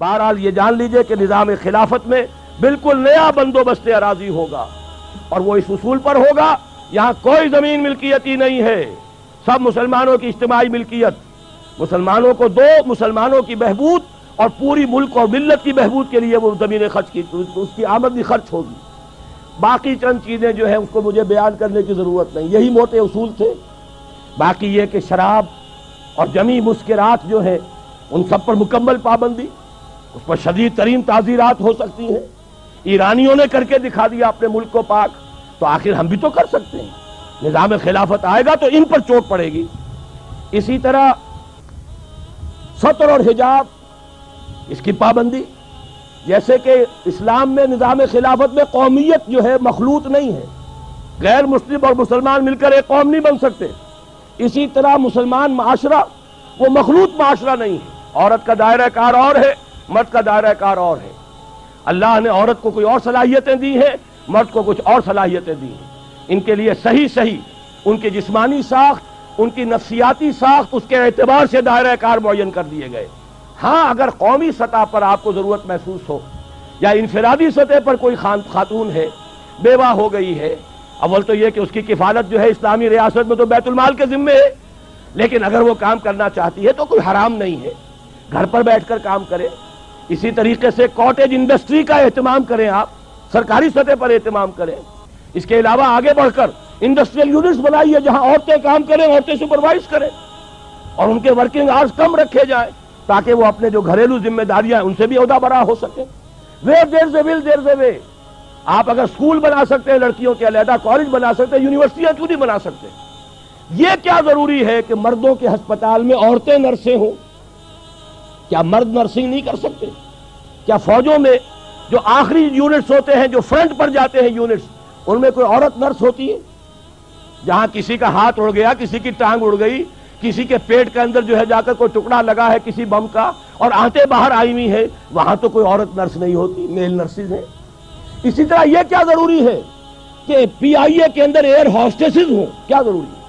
بہرحال یہ جان لیجیے کہ نظام خلافت میں بالکل نیا بندوبست اراضی ہوگا اور وہ اس اصول پر ہوگا، یہاں کوئی زمین ملکیتی نہیں ہے۔ سب مسلمانوں کی اجتماعی ملکیت، مسلمانوں کو دو، مسلمانوں کی بہبود اور پوری ملک اور ملت کی بہبود کے لیے وہ زمینیں خرچ کی، اس کی آمدنی خرچ ہوگی۔ باقی چند چیزیں جو ہیں اس کو مجھے بیان کرنے کی ضرورت نہیں، یہی موٹے اصول تھے۔ باقی یہ کہ شراب اور جمی مسکرات جو ہے ان سب پر مکمل پابندی۔ اس پر شدید ترین تعزیرات ہو سکتی ہیں۔ ایرانیوں نے کر کے دکھا دیا اپنے ملک کو پاک۔ تو آخر ہم بھی تو کر سکتے ہیں۔ نظام خلافت آئے گا تو ان پر چوٹ پڑے گی۔ اسی طرح سطر اور حجاب، اس کی پابندی۔ جیسے کہ اسلام میں نظام خلافت میں قومیت جو ہے مخلوط نہیں ہے۔ غیر مسلم اور مسلمان مل کر ایک قوم نہیں بن سکتے۔ اسی طرح مسلمان معاشرہ، وہ مخلوط معاشرہ نہیں ہے۔ عورت کا دائرہ کار اور ہے۔ مرد کا دائرہ کار اور ہے۔ اللہ نے عورت کو کوئی اور صلاحیتیں دی ہیں، مرد کو کچھ اور صلاحیتیں دی ہیں۔ ان کے لیے صحیح صحیح ان کی جسمانی ساخت، ان کی نفسیاتی ساخت اس کے اعتبار سے دائرہ کار معین کر دیے گئے۔ ہاں اگر قومی سطح پر آپ کو ضرورت محسوس ہو یا انفرادی سطح پر کوئی خاتون ہے، بیوہ ہو گئی ہے، اول تو یہ کہ اس کی کفالت جو ہے اسلامی ریاست میں تو بیت المال کے ذمے ہے۔ لیکن اگر وہ کام کرنا چاہتی ہے تو کوئی حرام نہیں ہے۔ گھر پر بیٹھ کر کام کرے۔ اسی طریقے سے کوٹیج انڈسٹری کا اہتمام کریں آپ، سرکاری سطح پر اہتمام کریں۔ اس کے علاوہ آگے بڑھ کر انڈسٹریل یونٹس بنائیے جہاں عورتیں کام کریں، عورتیں سپروائز کریں اور ان کے ورکنگ آرز کم رکھے جائیں تاکہ وہ اپنے جو گھریلو ذمہ داریاں ان سے بھی عہدہ برا ہو سکے ویر دیر سے ول دیر سے وے آپ اگر سکول بنا سکتے ہیں، لڑکیوں کے علیحدہ کالج بنا سکتے ہیں یونیورسٹیاں کیوں نہیں بنا سکتے؟ یہ کیا ضروری ہے کہ مردوں کے ہسپتال میں عورتیں نرسیں ہوں؟ کیا مرد نرسنگ نہیں کر سکتے؟ کیا فوجوں میں جو آخری یونٹس ہوتے ہیں، جو فرنٹ پر جاتے ہیں یونٹس، ان میں کوئی عورت نرس ہوتی ہے؟ جہاں کسی کا ہاتھ اڑ گیا، کسی کی ٹانگ اڑ گئی، کسی کے پیٹ کے اندر جو ہے جا کر کوئی ٹکڑا لگا ہے کسی بم کا اور آتے باہر آئی ہوئی ہے وہاں تو کوئی عورت نرس نہیں ہوتی، میل نرسز ہیں۔ اسی طرح یہ کیا ضروری ہے کہ پی آئی اے کے اندر ایئر ہاسٹیسز ہوں؟ کیا ضروری ہے؟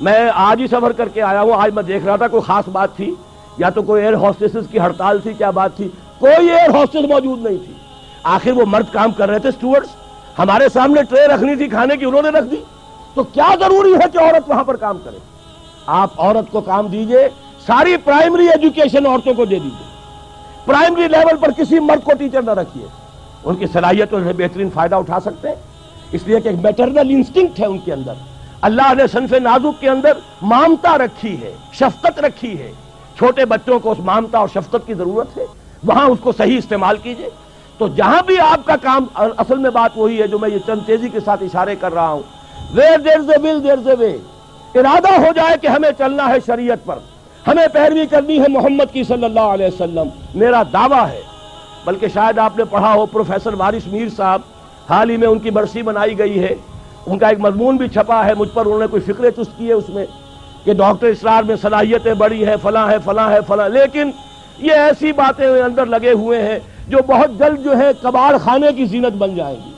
میں آج ہی سفر کر کے آیا ہوں، آج میں دیکھ رہا تھا، کوئی خاص بات تھی۔ یا تو کوئی ایئر ہاسٹیسز کی ہڑتال تھی، کیا بات تھی؟ کوئی ایئر ہاسٹس موجود نہیں تھی۔ آخر وہ مرد کام کر رہے تھے سٹوڈز ہمارے سامنے ٹرے رکھنی تھی، کھانے کی انہوں نے رکھ دی۔ تو کیا ضروری ہے کہ عورت وہاں پر کام کرے؟ آپ عورت کو کام دیجیے، ساری پرائمری ایجوکیشن عورتوں کو دے دیجیے۔ پرائمری لیول پر کسی مرد کو ٹیچر نہ رکھیے۔ ان کی صلاحیتوں سے بہترین فائدہ اٹھا سکتے ہیں۔ اس لیے کہ ایک میٹرنل انسٹنکٹ ہے ان کے اندر۔ اللہ نے صنف نازک کے اندر مامتا رکھی ہے، شفقت رکھی ہے۔ چھوٹے بچوں کو اس مامتا اور شفقت کی ضرورت ہے، وہاں اس کو صحیح استعمال کیجیے۔ تو جہاں بھی آپ کا کام، اصل میں بات وہی ہے جو میں یہ چند تیزی کے ساتھ اشارے کر رہا ہوں۔ ویر دیر سے ول دیر سے وے ارادہ ہو جائے کہ ہمیں چلنا ہے شریعت پر۔ ہمیں پیروی کرنی ہے محمد کی صلی اللہ علیہ وسلم۔ میرا دعویٰ ہے۔ بلکہ شاید آپ نے پڑھا ہو، پروفیسر وارث میر صاحب حال ہی میں ان کی برسی بنائی گئی ہے۔ ان کا ایک مضمون بھی چھپا ہے، مجھ پر انہوں نے کوئی فکرے چست کی ہے اس میں۔ کہ ڈاکٹر اسرار میں صلاحیتیں بڑی ہیں، فلاں ہے فلاں ہے فلاں لیکن یہ ایسی باتیں اندر لگے ہوئے ہیں جو بہت جلد جو ہے کباڑ خانے کی زینت بن جائیں گی۔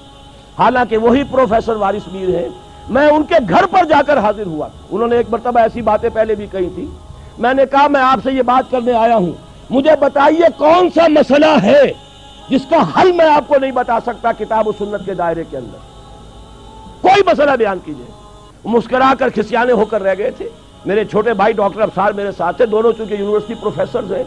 حالانکہ وہی پروفیسر وارث میر ہے میں ان کے گھر پر جا کر حاضر ہوا۔ انہوں نے ایک مرتبہ ایسی باتیں پہلے بھی کہی تھی۔ میں نے کہا، میں آپ سے یہ بات کرنے آیا ہوں۔ مجھے بتائیے کون سا مسئلہ ہے جس کا حل میں آپ کو نہیں بتا سکتا کتاب و سنت کے دائرے کے اندر؟ کوئی مسئلہ بیان کیجیے۔ مسکرا کر کھسیانے ہو کر رہ گئے تھے۔ میرے چھوٹے بھائی ڈاکٹر افسار میرے ساتھ تھے، دونوں چونکہ یونیورسٹی پروفیسرز ہیں،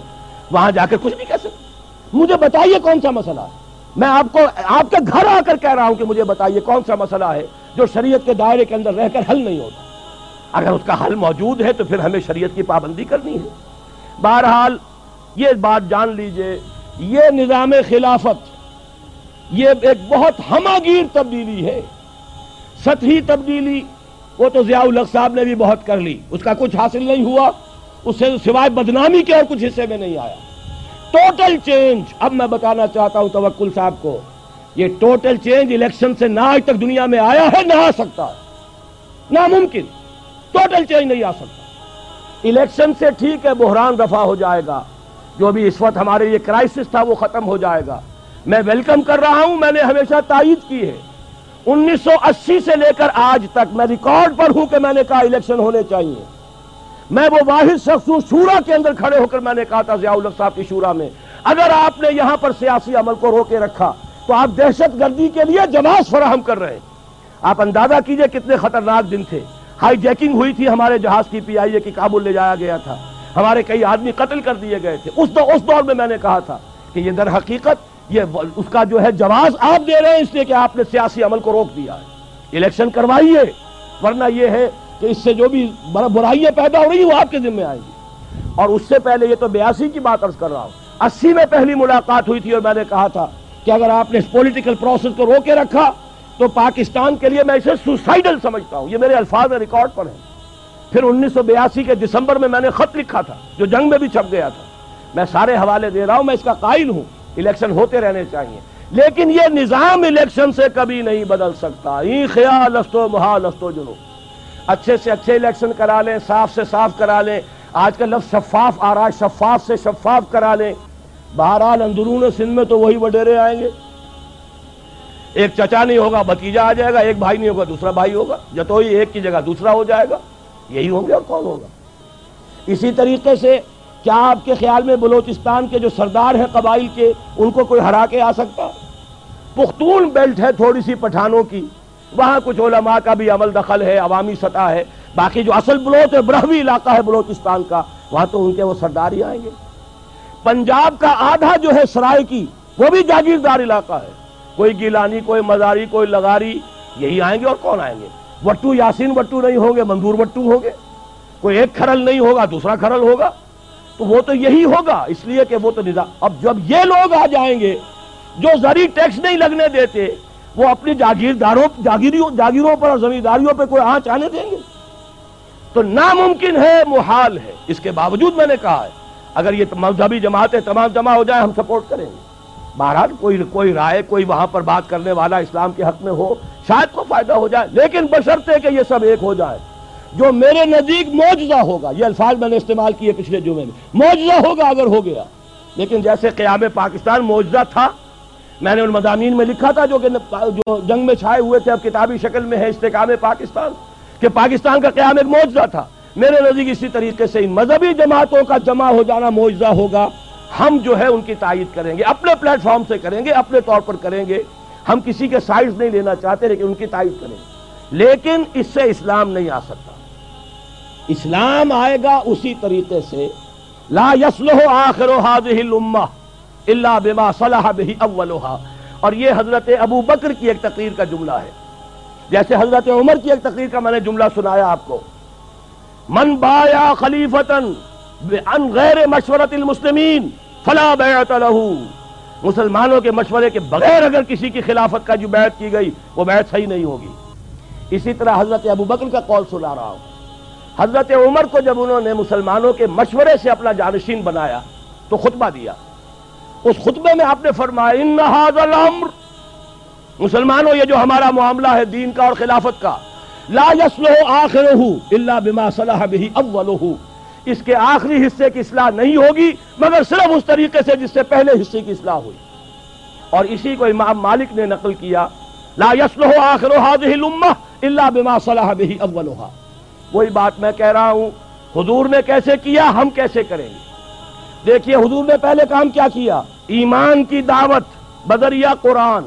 وہاں جا کر کچھ نہیں کہہ سکتے۔ مجھے بتائیے کون سا مسئلہ ہے؟ میں آپ کو، آپ کے گھر آ کر کہہ رہا ہوں کہ مجھے بتائیے کون سا مسئلہ ہے جو شریعت کے دائرے کے اندر رہ کر حل نہیں ہوتا۔ اگر اس کا حل موجود ہے تو پھر ہمیں شریعت کی پابندی کرنی ہے۔ بہرحال، یہ بات جان لیجیے، یہ نظام خلافت، یہ ایک بہت ہماگیر تبدیلی ہے۔ سطحی تبدیلی وہ تو ضیاء الق صاحب نے بھی بہت کر لی۔ اس کا کچھ حاصل نہیں ہوا، اس سے سوائے بدنامی کے اور کچھ حصے میں نہیں آیا۔ ٹوٹل چینج اب میں بتانا چاہتا ہوں توکل صاحب کو، یہ ٹوٹل چینج الیکشن سے نہ آج تک دنیا میں آیا ہے، نہ آ سکتا ہے۔ ناممکن ٹوٹل چینج نہیں آ سکتا۔ الیکشن سے ٹھیک ہے، بحران دفع ہو جائے گا۔ جو بھی اس وقت ہمارے یہ کرائسس تھا، وہ ختم ہو جائے گا۔ میں ویلکم کر رہا ہوں، میں نے ہمیشہ تائید کی ہے۔ انیس سو اسی سے لے کر آج تک میں ریکارڈ پر ہوں کہ میں نے کہا الیکشن ہونے چاہیے۔ میں وہ واحد شخص ہوں، شورا کے اندر کھڑے ہو کر میں نے کہا تھا ضیاء الق صاحب کی شورا میں۔ اگر آپ نے یہاں پر سیاسی عمل کو روکے رکھا، تو آپ دہشت گردی کے لیے جواز فراہم کر رہے ہیں۔ آپ اندازہ کیجیے کتنے خطرناک دن تھے۔ ہائی جیکنگ ہوئی تھی ہمارے جہاز کی پی آئی اے کی کابل لے جایا گیا تھا۔ ہمارے کئی آدمی قتل کر دیے گئے تھے۔ اس دور اس دور میں میں نے کہا تھا کہ یہ در حقیقت یہ اس کا جو ہے جواز آپ دے رہے ہیں اس لیے کہ آپ نے سیاسی عمل کو روک دیا ہے۔ الیکشن کروائیے۔ ورنہ یہ ہے کہ اس سے جو بھی برائیاں پیدا ہو رہی وہ آپ کے ذمہ آئیں گی۔ اور اس سے پہلے یہ تو بیاسی کی بات عرض کر رہا ہوں۔ اسی میں پہلی ملاقات ہوئی تھی اور میں نے کہا تھا کہ اگر آپ نے اس پولیٹیکل پروسیس کو روکے رکھا تو پاکستان کے لیے میں اسے سوسائڈل سمجھتا ہوں۔ یہ میرے الفاظ میں ریکارڈ پر ہیں۔ پھر انیس سو بیاسی کے دسمبر میں میں نے خط لکھا تھا، جو جنگ میں بھی چھپ گیا تھا۔ میں سارے حوالے دے رہا ہوں، میں اس کا قائل ہوں۔ الیکشن ہوتے رہنے چاہیے۔ لیکن یہ نظام الیکشن سے کبھی نہیں بدل سکتا۔ ای خیال استو محال استو جنو اچھے سے اچھے الیکشن کرا لیں، صاف سے صاف کرا لیں۔ آج کا لفظ شفاف آ رہا ہے، شفاف سے شفاف کرا لیں۔ بہرحال اندرون سندھ میں تو وہی وڈیرے آئیں گے۔ ایک چچا نہیں ہوگا بتیجا آ جائے گا، ایک بھائی نہیں ہوگا، دوسرا بھائی ہوگا۔ جتوئی ایک کی جگہ دوسرا ہو جائے گا، یہی ہوں گے اور کون ہوگا۔ اسی طریقے سے کیا آپ کے خیال میں بلوچستان کے جو سردار ہیں قبائل کے، ان کو کوئی ہرا کے آ سکتا؟ پختون بیلٹ ہے تھوڑی سی پٹھانوں کی، وہاں کچھ علماء کا بھی عمل دخل ہے، عوامی سطح ہے، باقی جو اصل بلوچ ہے برہوی علاقہ ہے بلوچستان کا، وہاں تو ان کے وہ سردار ہی آئیں گے۔ پنجاب کا آدھا جو ہے سرائے کی، وہ بھی جاگیردار علاقہ ہے۔ کوئی گیلانی، کوئی مزاری، کوئی لگاری یہی آئیں گے اور کون آئیں گے؟ وٹو یاسین وٹو نہیں ہوں گے، منظور وٹو ہوں گے۔ کوئی ایک کھرل نہیں ہوگا، دوسرا کھرل ہوگا۔ تو وہ تو یہی ہوگا، اس لیے کہ وہ تو نظام اب جب یہ لوگ آ جائیں گے، جو زری ٹیکس نہیں لگنے دیتے، وہ اپنی جاگیرداروں جاگیریوں جاگیروں پر اور زمینداریوں پہ کوئی آنچ آنے دیں گے؟ تو ناممکن ہے، محال ہے۔ اس کے باوجود میں نے کہا ہے، اگر یہ مذہبی جماعتیں تمام جمع ہو جائیں، ہم سپورٹ کریں گے۔ بہرحال، کوئی کوئی رائے، کوئی وہاں پر بات کرنے والا اسلام کے حق میں ہو، شاید کو فائدہ ہو جائے، لیکن بشرطے کہ یہ سب ایک ہو جائے۔ جو میرے نزدیک موجزہ ہوگا، یہ الفاظ میں نے استعمال کیے پچھلے جمعے میں موجزہ ہوگا اگر ہو گیا۔ لیکن جیسے قیام پاکستان موجزہ تھا، میں نے ان مضامین میں لکھا تھا جو کہ جو جنگ میں چھائے ہوئے تھے، اب کتابی شکل میں ہے استحکام پاکستان، کہ پاکستان کا قیام ایک موجزہ تھا۔ میرے نزدیک اسی طریقے سے ان مذہبی جماعتوں کا جمع ہو جانا معجزہ ہوگا۔ ہم جو ہے ان کی تائید کریں گے، اپنے پلیٹ فارم سے کریں گے، اپنے طور پر کریں گے۔ ہم کسی کے سائز نہیں لینا چاہتے، لیکن ان کی تائید کریں گے۔ لیکن اس سے اسلام نہیں آ سکتا۔ اسلام آئے گا اسی طریقے سے، لا یسلح آخر الامہ الا بما صلح به اولها۔ اور یہ حضرت ابو بکر کی ایک تقریر کا جملہ ہے۔ جیسے حضرت عمر کی ایک تقریر کا میں نے جملہ سنایا آپ کو۔ من بایا خلیفتن ان غیر مشورت المسلمین فلا بیعت له۔ مسلمانوں کے مشورے کے بغیر اگر کسی کی خلافت کا جو بیعت کی گئی، وہ بیعت صحیح نہیں ہوگی۔ اسی طرح حضرت ابو بکر کا قول سنا رہا ہوں۔ حضرت عمر کو جب انہوں نے مسلمانوں کے مشورے سے اپنا جانشین بنایا، تو خطبہ دیا۔ اس خطبے میں آپ نے فرمایا، ان الامر مسلمانوں، یہ جو ہمارا معاملہ ہے دین کا اور خلافت کا، لا يصلح آخرہ الا بما صلح به اولہ اس کے آخری حصے کی اصلاح نہیں ہوگی، مگر صرف اس طریقے سے جس سے پہلے حصے کی اصلاح ہوئی۔ اور اسی کو امام مالک نے نقل کیا، لا يصلح آخر هذه الامه الا بما صلح به اولها وہی بات میں کہہ رہا ہوں، حضور نے کیسے کیا، ہم کیسے کریں گے؟ دیکھیے، حضور نے پہلے کام کیا کیا؟ ایمان کی دعوت بدریہ قرآن۔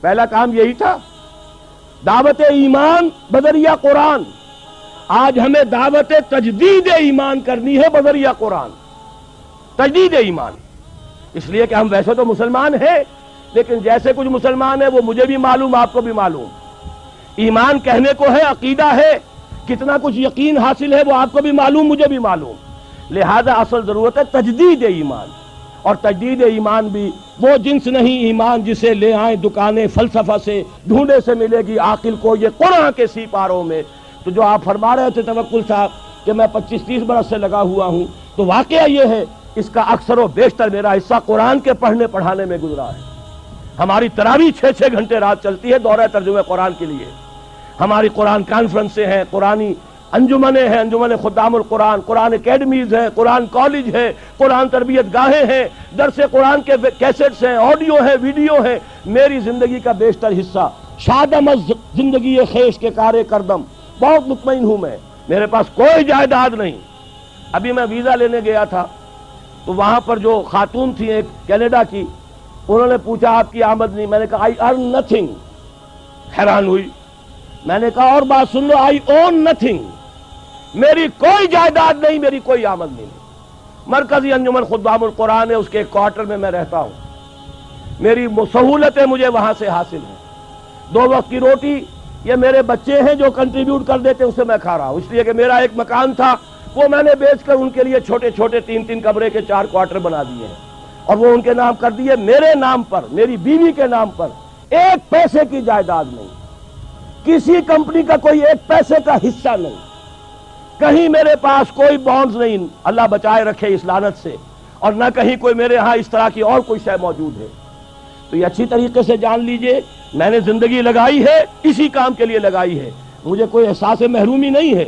پہلا کام یہی تھا، دعوت ایمان بدریہ قرآن۔ آج ہمیں دعوت تجدید ایمان کرنی ہے بذریعہ قرآن۔ تجدید ایمان۔ اس لیے کہ ہم ویسے تو مسلمان ہیں، لیکن جیسے کچھ مسلمان ہیں، وہ مجھے بھی معلوم، آپ کو بھی معلوم۔ ایمان کہنے کو ہے، عقیدہ ہے۔ کتنا کچھ یقین حاصل ہے وہ آپ کو بھی معلوم، مجھے بھی معلوم۔ لہذا اصل ضرورت ہے تجدید ایمان۔ اور تجدید ایمان بھی وہ جنس نہیں، ایمان جسے لے آئیں دکانیں، فلسفہ سے ڈھونڈے سے ملے گی عاقل کو یہ قرآن کے سی پاروں میں۔ تو جو آپ فرما رہے تھے توکل صاحب کہ میں پچیس تیس برس سے لگا ہوا ہوں، تو واقعہ یہ ہے، اس کا اکثر و بیشتر میرا حصہ قرآن کے پڑھنے، پڑھانے میں گزرا ہے۔ ہماری تراوی چھ چھ گھنٹے رات چلتی ہے، دورہ ترجمہ قرآن کے لیے۔ ہماری قرآن کانفرنسیں ہیں قرآنی انجمنیں ہیں انجمن خدام القرآن، قرآن اکیڈمیز ہیں، قرآن کالج ہے قرآن تربیت گاہیں ہیں، درس قرآن کے کیسٹس ہیں آڈیو ہیں ویڈیو ہیں۔ میری زندگی کا بیشتر حصہ شادم زندگی خیش کے کارے کردم۔ بہت مطمئن ہوں میں۔ میرے پاس کوئی جائیداد نہیں۔ ابھی میں ویزا لینے گیا تھا۔ تو وہاں پر جو خاتون تھی ایک کینیڈا کی، انہوں نے پوچھا آپ کی آمد نہیں میں نے کہا آئی ارن نتھنگ حیران ہوئی۔ میں نے کہا اور بات سن لو آئی اون نتھنگ میری کوئی جائیداد نہیں، میری کوئی آمد نہیں. مرکزی انجمن خدام القرآن ہے، اس کے کوارٹر میں میں رہتا ہوں. میری سہولتیں مجھے وہاں سے حاصل ہیں. دو وقت کی روٹی، یہ میرے بچے ہیں جو کنٹریبیوٹ کر دیتے اسے میں کھا رہا ہوں. اس لیے کہ میرا ایک مکان تھا، وہ میں نے بیچ کر ان کے لیے چھوٹے چھوٹے تین تین کمرے کے چار کوارٹر بنا دیے ہیں. اور وہ ان کے نام کر دیے، میرے نام پر، میری بیوی کے نام پر. ایک پیسے کی جائیداد نہیں. کسی کمپنی کا کوئی ایک پیسے کا حصہ نہیں۔ کہیں میرے پاس کوئی بانڈز نہیں۔ اللہ بچائے رکھے اس لانت سے۔ اور نہ کہیں کوئی میرے ہاں اس طرح کی اور کوئی شے موجود ہے۔ تو یہ اچھی طریقے سے جان لیجیے، میں نے زندگی لگائی ہے، اسی کام کے لیے لگائی ہے۔ مجھے کوئی احساس محرومی نہیں ہے۔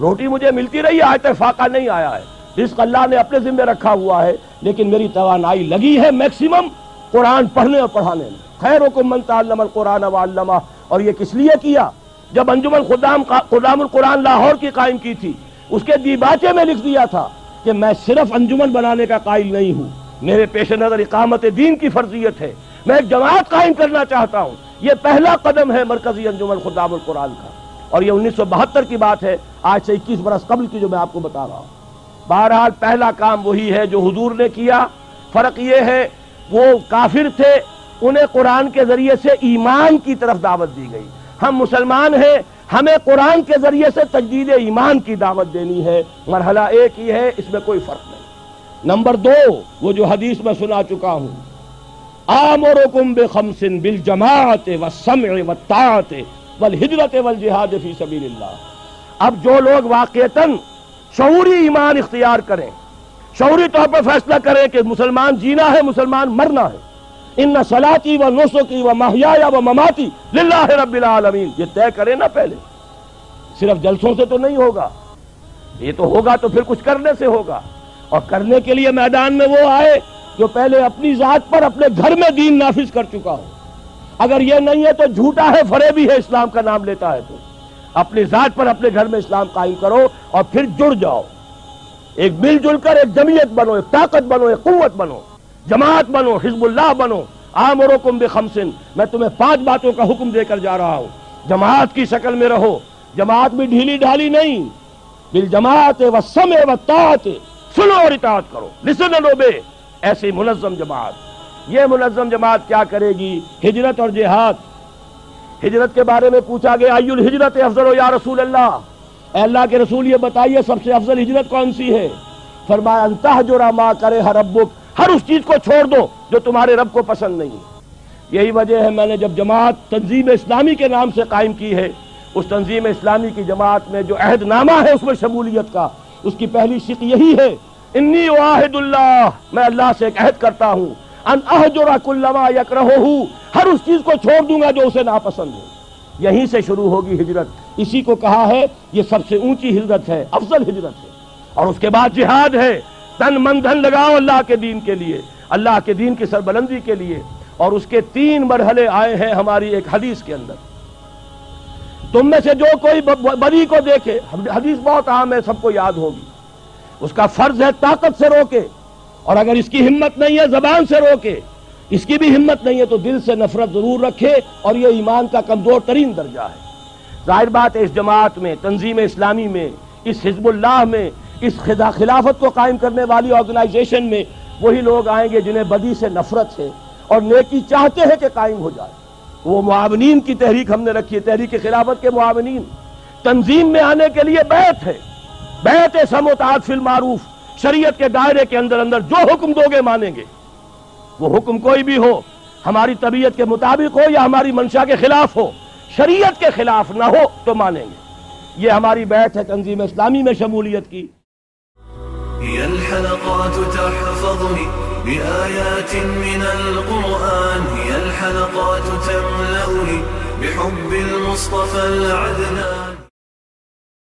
روٹی مجھے ملتی رہی، آج تک فاقہ نہیں آیا ہے۔ رزق اللہ نے اپنے ذمہ رکھا ہوا ہے، لیکن میری توانائی لگی ہے میکسیمم قرآن پڑھنے اور پڑھانے میں۔ خیر حکم من تعلم القرآن وعلمہ۔ اور یہ کس لیے کیا؟ جب انجمن خدام خدام القرآن لاہور کی قائم کی تھی، اس کے دیباچے میں لکھ دیا تھا کہ میں صرف انجمن بنانے کا قائل نہیں ہوں۔ میرے پیش نظر اقامت دین کی فرضیت ہے۔ میں ایک جماعت قائم کرنا چاہتا ہوں۔ یہ پہلا قدم ہے مرکزی انجمن خدام القرآن کا۔ اور یہ انیس سو بہتر کی بات ہے۔ آج سے اکیس برس قبل کی جو میں آپ کو بتا رہا ہوں۔ بہرحال پہلا کام وہی ہے جو حضور نے کیا۔ فرق یہ ہے، وہ کافر تھے انہیں قرآن کے ذریعے سے ایمان کی طرف دعوت دی گئی۔ ہم مسلمان ہیں، ہمیں قرآن کے ذریعے سے تجدید ایمان کی دعوت دینی ہے۔ مرحلہ ایک ہی ہے، اس میں کوئی فرق نہیں۔ نمبر دو، وہ جو حدیث میں سنا چکا ہوں۔ آمرکم بخمس بالجماعت والسمع والطاعت والہجرت والجہاد فی سبیل اللہ۔ اب جو لوگ واقعتاً شعوری ایمان اختیار کریں، شعوری طور پر فیصلہ کریں کہ مسلمان جینا ہے، مسلمان مرنا ہے ان سلاتی و نسخی و محیا و مماتی للہ رب العالمین۔ یہ طے کرے نا پہلے۔ صرف جلسوں سے تو نہیں ہوگا۔ یہ تو ہوگا تو پھر کچھ کرنے سے ہوگا۔ اور کرنے کے لیے میدان میں وہ آئے جو پہلے اپنی ذات پر اپنے گھر میں دین نافذ کر چکا ہو۔ اگر یہ نہیں ہے تو جھوٹا ہے، فریبی ہے، اسلام کا نام لیتا ہے تو۔ اپنی ذات پر اپنے گھر میں اسلام قائم کرو اور پھر جڑ جاؤ۔ ایک مل جل کر ایک جمعیت بنو، ایک طاقت بنو، ایک قوت بنو۔ جماعت بنو، حزب اللہ بنو، آمرکم بخمسن، میں تمہیں پانچ باتوں کا حکم دے کر جا رہا ہوں۔ جماعت کی شکل میں رہو۔ جماعت بھی ڈھیلی ڈھالی نہیں۔ بل جماعت و سم و سنو اور اطاعت کرو۔ لسن بے ایسی منظم جماعت۔ یہ منظم جماعت کیا کرے گی؟ ہجرت اور جہاد۔ ہجرت کے بارے میں پوچھا گیا، ایو الہجرت افضل و یا رسول اللہ؟ اے اللہ کے رسول، یہ بتائیے سب سے افضل ہجرت کون سی ہے؟ فرمایا انتہ جو ما کرے ہر ربک۔ ہر اس چیز کو چھوڑ دو جو تمہارے رب کو پسند نہیں یہی وجہ ہے میں نے جب جماعت تنظیم اسلامی کے نام سے قائم کی ہے، اس تنظیم اسلامی کی جماعت میں جو عہد نامہ ہے اس میں شمولیت کا، اس کی پہلی شک یہی ہے، انی واحد اللہ، میں اللہ سے ایک عہد کرتا ہوں۔ ان احجر کل ما یکرہو ہر اس چیز کو چھوڑ دوں گا جو اسے ناپسند ہو۔ یہیں سے شروع ہوگی ہجرت۔ اسی کو کہا ہے، یہ سب سے اونچی ہجرت ہے، افضل ہجرت ہے۔ اور اس کے بعد جہاد ہے۔ تن من دھن لگاؤ اللہ کے دین کے لیے، اللہ کے دین کی سربلندی کے لیے، اور اس کے تین مرحلے آئے ہیں ہماری ایک حدیث کے اندر۔ تم میں سے جو کوئی بری کو دیکھے حدیث بہت عام ہے، سب کو یاد ہوگی۔ اس کا فرض ہے طاقت سے روکے، اور اگر اس کی ہمت نہیں ہے، زبان سے روکے۔ اس کی بھی ہمت نہیں ہے تو دل سے نفرت ضرور رکھے، اور یہ ایمان کا کمزور ترین درجہ ہے۔ ظاہر بات ہے، اس جماعت میں، تنظیم اسلامی میں، اس حزب اللہ میں اس خلافت کو قائم کرنے والی آرگنائزیشن میں وہی لوگ آئیں گے جنہیں بدی سے نفرت ہے اور نیکی چاہتے ہیں کہ قائم ہو جائے۔ وہ معاونین کی تحریک ہم نے رکھی ہے، تحریک خلافت کے معاونین۔ تنظیم میں آنے کے لیے بیعت ہے۔ بیعت سموتاد فی المعروف۔ شریعت کے دائرے کے اندر اندر جو حکم دو گے مانیں گے۔ وہ حکم کوئی بھی ہو، ہماری طبیعت کے مطابق ہو یا ہماری منشا کے خلاف ہو، شریعت کے خلاف نہ ہو تو مانیں گے۔ یہ ہماری بیعت ہے تنظیم اسلامی میں شمولیت کی۔ هي الحلقات تحفظني بآيات من القرآن. هي الحلقات تملأني بحب المصطفى العدنان.